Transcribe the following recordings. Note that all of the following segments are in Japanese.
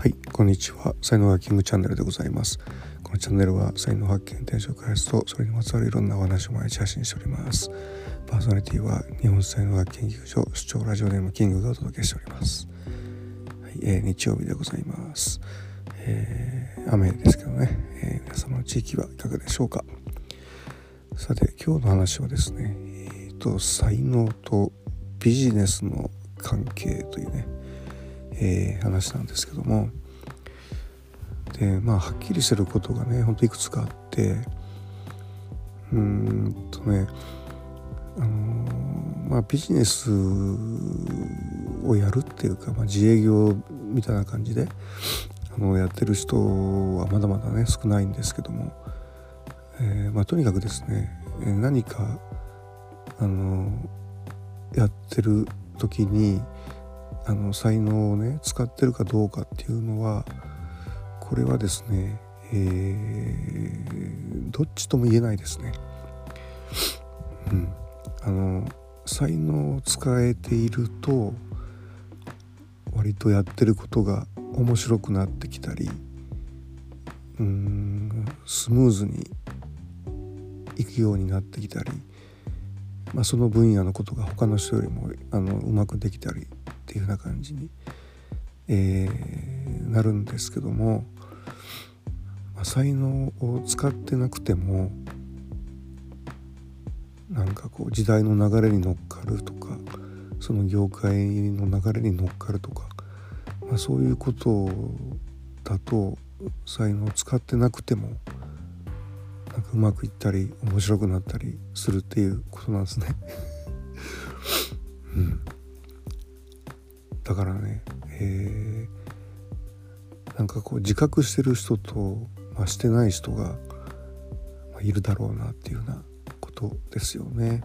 はいこんにちは。才能ハッキングチャンネルでございます。このチャンネルは才能発見転職開発とそれにまつわるいろんなお話を毎日発信しております。パーソナリティは日本才能学研究所主張ラジオネームキングがお届けしております。はい、えー、日曜日でございます。えー、雨ですけどね、えー、皆様の地域はいかがでしょうか。さて今日の話はですね、えーと、才能とビジネスの関係というね、えー、話なんですけども。でまあはっきりしてることがねほんといくつかあって。うんとねあのまあビジネスをやるっていうか、まあ、自営業みたいな感じであのやってる人はまだまだね少ないんですけども、えーまあ、とにかくですね何かあのやってる時にあの才能をね使ってるかどうかっていうのはこれはですね、えー、どっちとも言えないですね。うん、あの才能を使えていると割とやってることが面白くなってきたりうーんスムーズにいくようになってきたり、まあ、その分野のことが他の人よりもあのうまくできたりっていうような感じに、えー、なるんですけども、まあ、才能を使ってなくてもなんかこう時代の流れに乗っかるとかその業界の流れに乗っかるとかまあ、そういうことだと才能を使ってなくてもうまくいったり面白くなったりするっていうことなんですね うん、だからね、えー、なんかこう自覚してる人と、まあ、してない人が、まあ、いるだろうなっていうようなことですよね。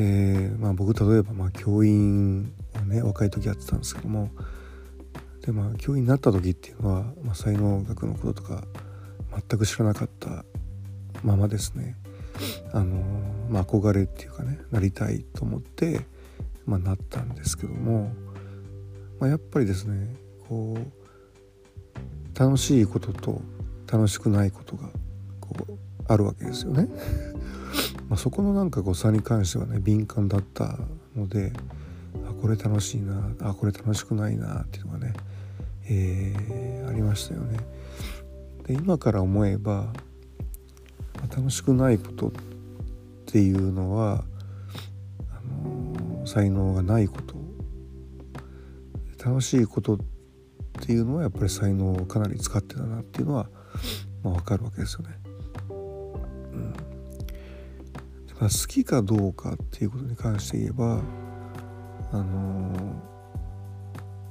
えーまあ、僕例えばまあ教員をね若い時やってたんですけどもでまあ教員になった時っていうのは、まあ、才能学のこととか全く知らなかったままですねあの、まあ、憧れっていうかねなりたいと思って、まあ、なったんですけども、まあ、やっぱりですねこう楽しいことと楽しくないことがこうあるわけですよね。まあ、そこのなんかこう差に関してはね敏感だったのであこれ楽しいなあこれ楽しくないなっていうのがね、えー、ありましたよね。で今から思えば楽しくないことっていうのはあの才能がないこと。楽しいことっていうのはやっぱり才能をかなり使ってたなっていうのは、まあ、分かるわけですよね。うん。まあ、好きかどうかっていうことに関して言えばあの、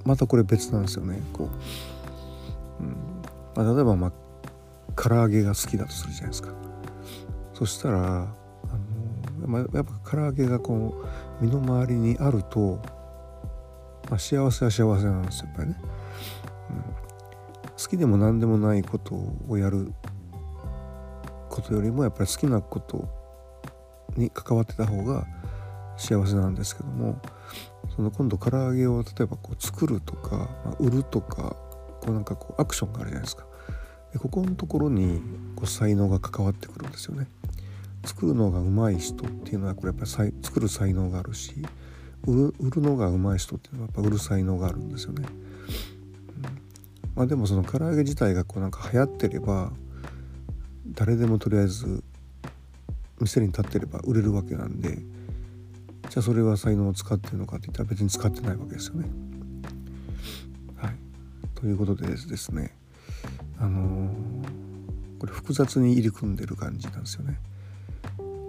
またこれ別なんですよね。こう、うん。まあ、例えばまあ唐揚げが好きだとするじゃないですか。そしたら、あの、まあ、やっぱ唐揚げがこう身の回りにあると、まあ、幸せは幸せなんですよやっぱりね、うん、好きでも何でもないことをやることよりもやっぱり好きなことに関わってた方が幸せなんですけどもその今度唐揚げを例えばこう作るとか、まあ、売るとかこうなんかこうアクションがあるじゃないですか。ここのところにこう才能が関わってくるんですよね。作るのが上手い人っていうのはこれやっぱり作る才能があるし売る売るのが上手い人っていうのはやっぱ売る才能があるんですよね、うん、まあでもその唐揚げ自体がこうなんか流行ってれば誰でもとりあえず店に立ってれば売れるわけなんでじゃあそれは才能を使ってるのかって言ったら別に使ってないわけですよね。はい、ということでですねあの、これ複雑に入り組んでる感じなんですよね。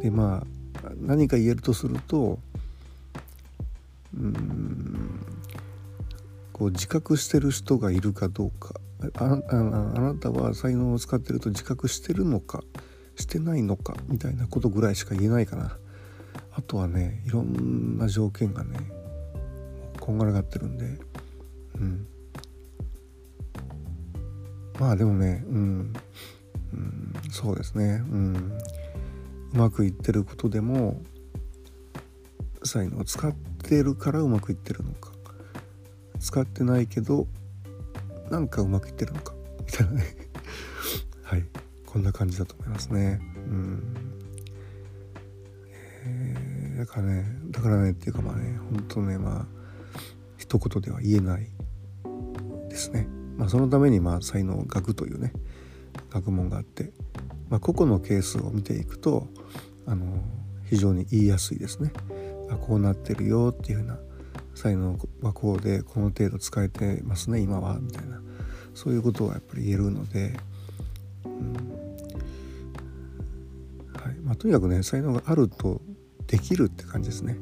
でまあ何か言えるとするとうんこう自覚してる人がいるかどうか。あああなたは才能を使ってると自覚してるのかしてないのかみたいなことぐらいしか言えないかな。あとはねいろんな条件がねこんがらがってるんでうん。まあでもねうん、うん、そうですね。うん。うまくいってることでも才能を使ってるからうまくいってるのか。使ってないけどなんかうまくいってるのか。みたいなね。はい。こんな感じだと思いますね。うん。えー、だからねだからねっていうかまあね本当ねまあ一言では言えないですね。まあそのためにまあ才能学というね学問があって、まあ、個々のケースを見ていくとあの非常に言いやすいですね。あこうなってるよっていうふうな才能はこうでこの程度使えてますね今はみたいなそういうことはやっぱり言えるので、うん。はい。まあ、とにかくね才能があるとできるって感じですね。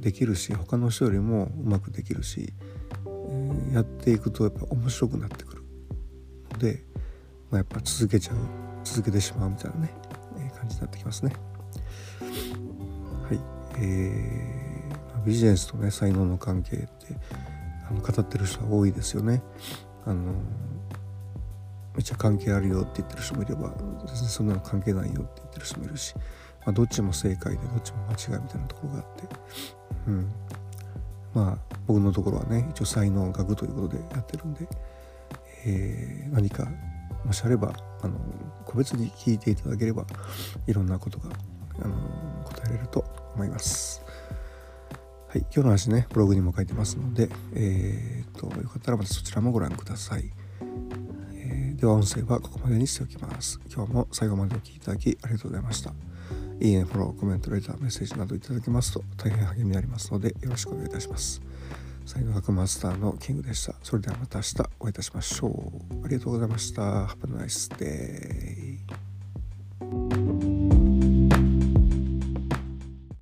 できるし他の人よりもうまくできるし、やっていくとやっぱ面白くなってくる。ので、まあ、やっぱ続けちゃう続けてしまうみたいなね、えー、感じになってきますね。はい。えーまビジネスとね才能の関係ってあの語ってる人は多いですよね。あのめっちゃ関係あるよって言ってる人もいれば全然そんなの関係ないよって言ってる人もいるし、まあ、どっちも正解でどっちも間違いみたいなところがあって、うん、まあ僕のところはね一応才能学ということでやってるんで、えー、何かもしあればあの個別に聞いていただければいろんなことがあの答えれると思います。はい、今日の話ねブログにも書いてますので、えーと、よかったらまたそちらもご覧ください、では音声はここまでにしておきます。今日も最後までお聴きいただきありがとうございました。いいね、フォロー、コメント、レター、メッセージなどいただけますと大変励みになりますのでよろしくお願いいたします。才能学マスターのキングでした。それではまた明日お会いいたしましょう。ありがとうございました。Have a nice day